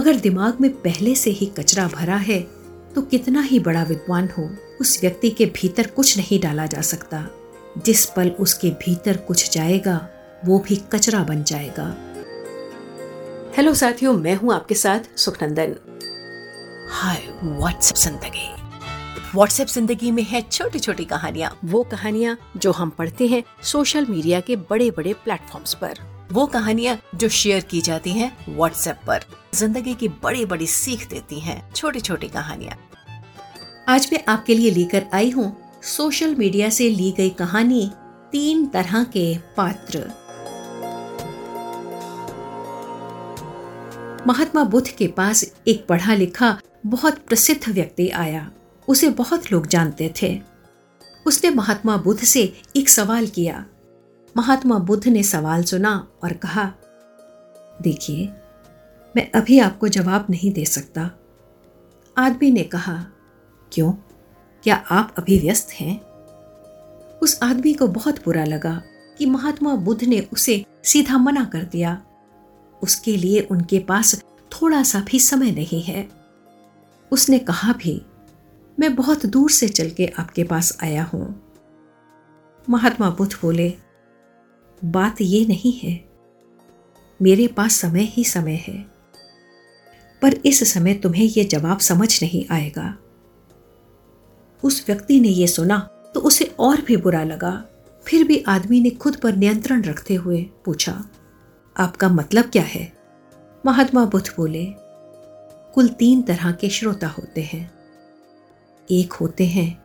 अगर दिमाग में पहले से ही कचरा भरा है तो कितना ही बड़ा विद्वान हो उस व्यक्ति के भीतर कुछ नहीं डाला जा सकता। जिस पल उसके भीतर कुछ जाएगा वो भी कचरा बन जाएगा। हेलो साथियों मैं हूँ आपके साथ सुखनंदन। हाय व्हाट्सएप ज़िंदगी। व्हाट्सएप ज़िंदगी में है छोटी छोटी कहानियाँ। वो कहानियाँ जो हम पढ़ते हैं सोशल मीडिया के बड़े बड़े प्लेटफॉर्म्स पर। वो कहानियाँ जो शेयर की जाती हैं व्हाट्सएप पर, ज़िंदगी की बड़ी बड़ी सीख देती हैं छोटी छोटी कहानियाँ। आज मैं आपके लिए लेकर आई हूँ सोशल मीडिया से ली गई कहानी तीन तरह के पात्र। महात्मा बुद्ध के पास एक पढ़ा लिखा बहुत प्रसिद्ध व्यक्ति आया। उसे बहुत लोग जानते थे। उसने महात्मा बुद्ध से एक सवाल किया। महात्मा बुद्ध ने सवाल सुना और कहा, देखिए, मैं अभी आपको जवाब नहीं दे सकता। आदमी ने कहा, क्यों? क्या आप अभी व्यस्त हैं? उस आदमी को बहुत बुरा लगा कि महात्मा बुद्ध ने उसे सीधा मना कर दिया। उसके लिए उनके पास थोड़ा सा भी समय नहीं है। उसने कहा भी, मैं बहुत दूर से चल के आपके पास आया हूँ। महात्मा बुद्ध बोले बात ये नहीं है। मेरे पास समय ही समय है। पर इस समय तुम्हें यह जवाब समझ नहीं आएगा। उस व्यक्ति ने यह सुना तो उसे और भी बुरा लगा। फिर भी आदमी ने खुद पर नियंत्रण रखते हुए पूछा, आपका मतलब क्या है? महात्मा बुद्ध बोले, कुल तीन तरह के श्रोता होते हैं। एक होते हैं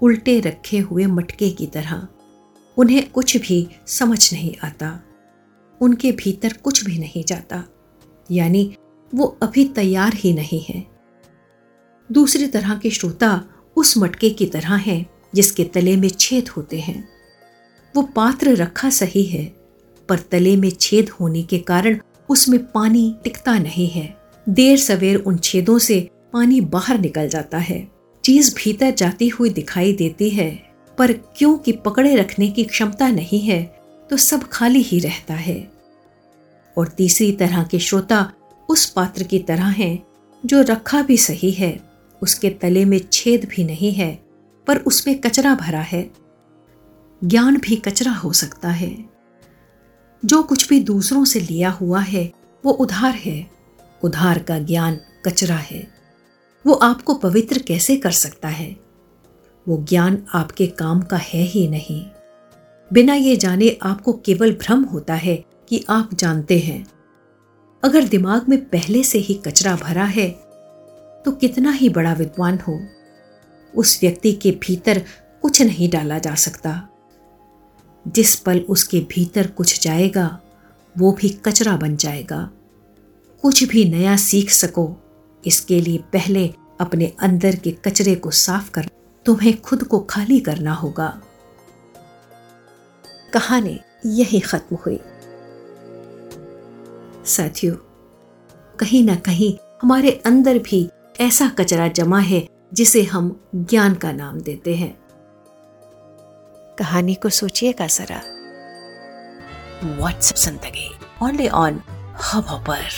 उल्टे रखे हुए मटके की तरह। उन्हें कुछ भी समझ नहीं आता। उनके भीतर कुछ भी नहीं जाता। यानी वो अभी तैयार ही नहीं है। दूसरी तरह के श्रोता उस मटके की तरह हैं, जिसके तले में छेद होते हैं। वो पात्र रखा सही है, पर तले में छेद होने के कारण उसमें पानी टिकता नहीं है। देर सवेर उन छेदों से पानी बाहर निकल जाता है। चीज़ भीतर जाती हुई दिखाई देती है। पर क्योंकि पकड़े रखने की क्षमता नहीं है तो सब खाली ही रहता है। और तीसरी तरह के श्रोता उस पात्र की तरह हैं, जो रखा भी सही है, उसके तले में छेद भी नहीं है, पर उसमें कचरा भरा है। ज्ञान भी कचरा हो सकता है। जो कुछ भी दूसरों से लिया हुआ है, वो उधार है। उधार का ज्ञान कचरा है। वो आपको पवित्र कैसे कर सकता है? वो ज्ञान आपके काम का है ही नहीं। बिना ये जाने आपको केवल भ्रम होता है कि आप जानते हैं। अगर दिमाग में पहले से ही कचरा भरा है तो कितना ही बड़ा विद्वान हो, उस व्यक्ति के भीतर कुछ नहीं डाला जा सकता। जिस पल उसके भीतर कुछ जाएगा, वो भी कचरा बन जाएगा। कुछ भी नया सीख सको, इसके लिए पहले अपने अंदर के कचरे को साफ़ कर तुम्हें खुद को खाली करना होगा। कहानी यही खत्म हुई। साथियों, कहीं ना कहीं हमारे अंदर भी ऐसा कचरा जमा है जिसे हम ज्ञान का नाम देते हैं। कहानी को सोचिएगा जरा। व्हाट्सएप ज़िंदगी? ओनली ऑन हब पर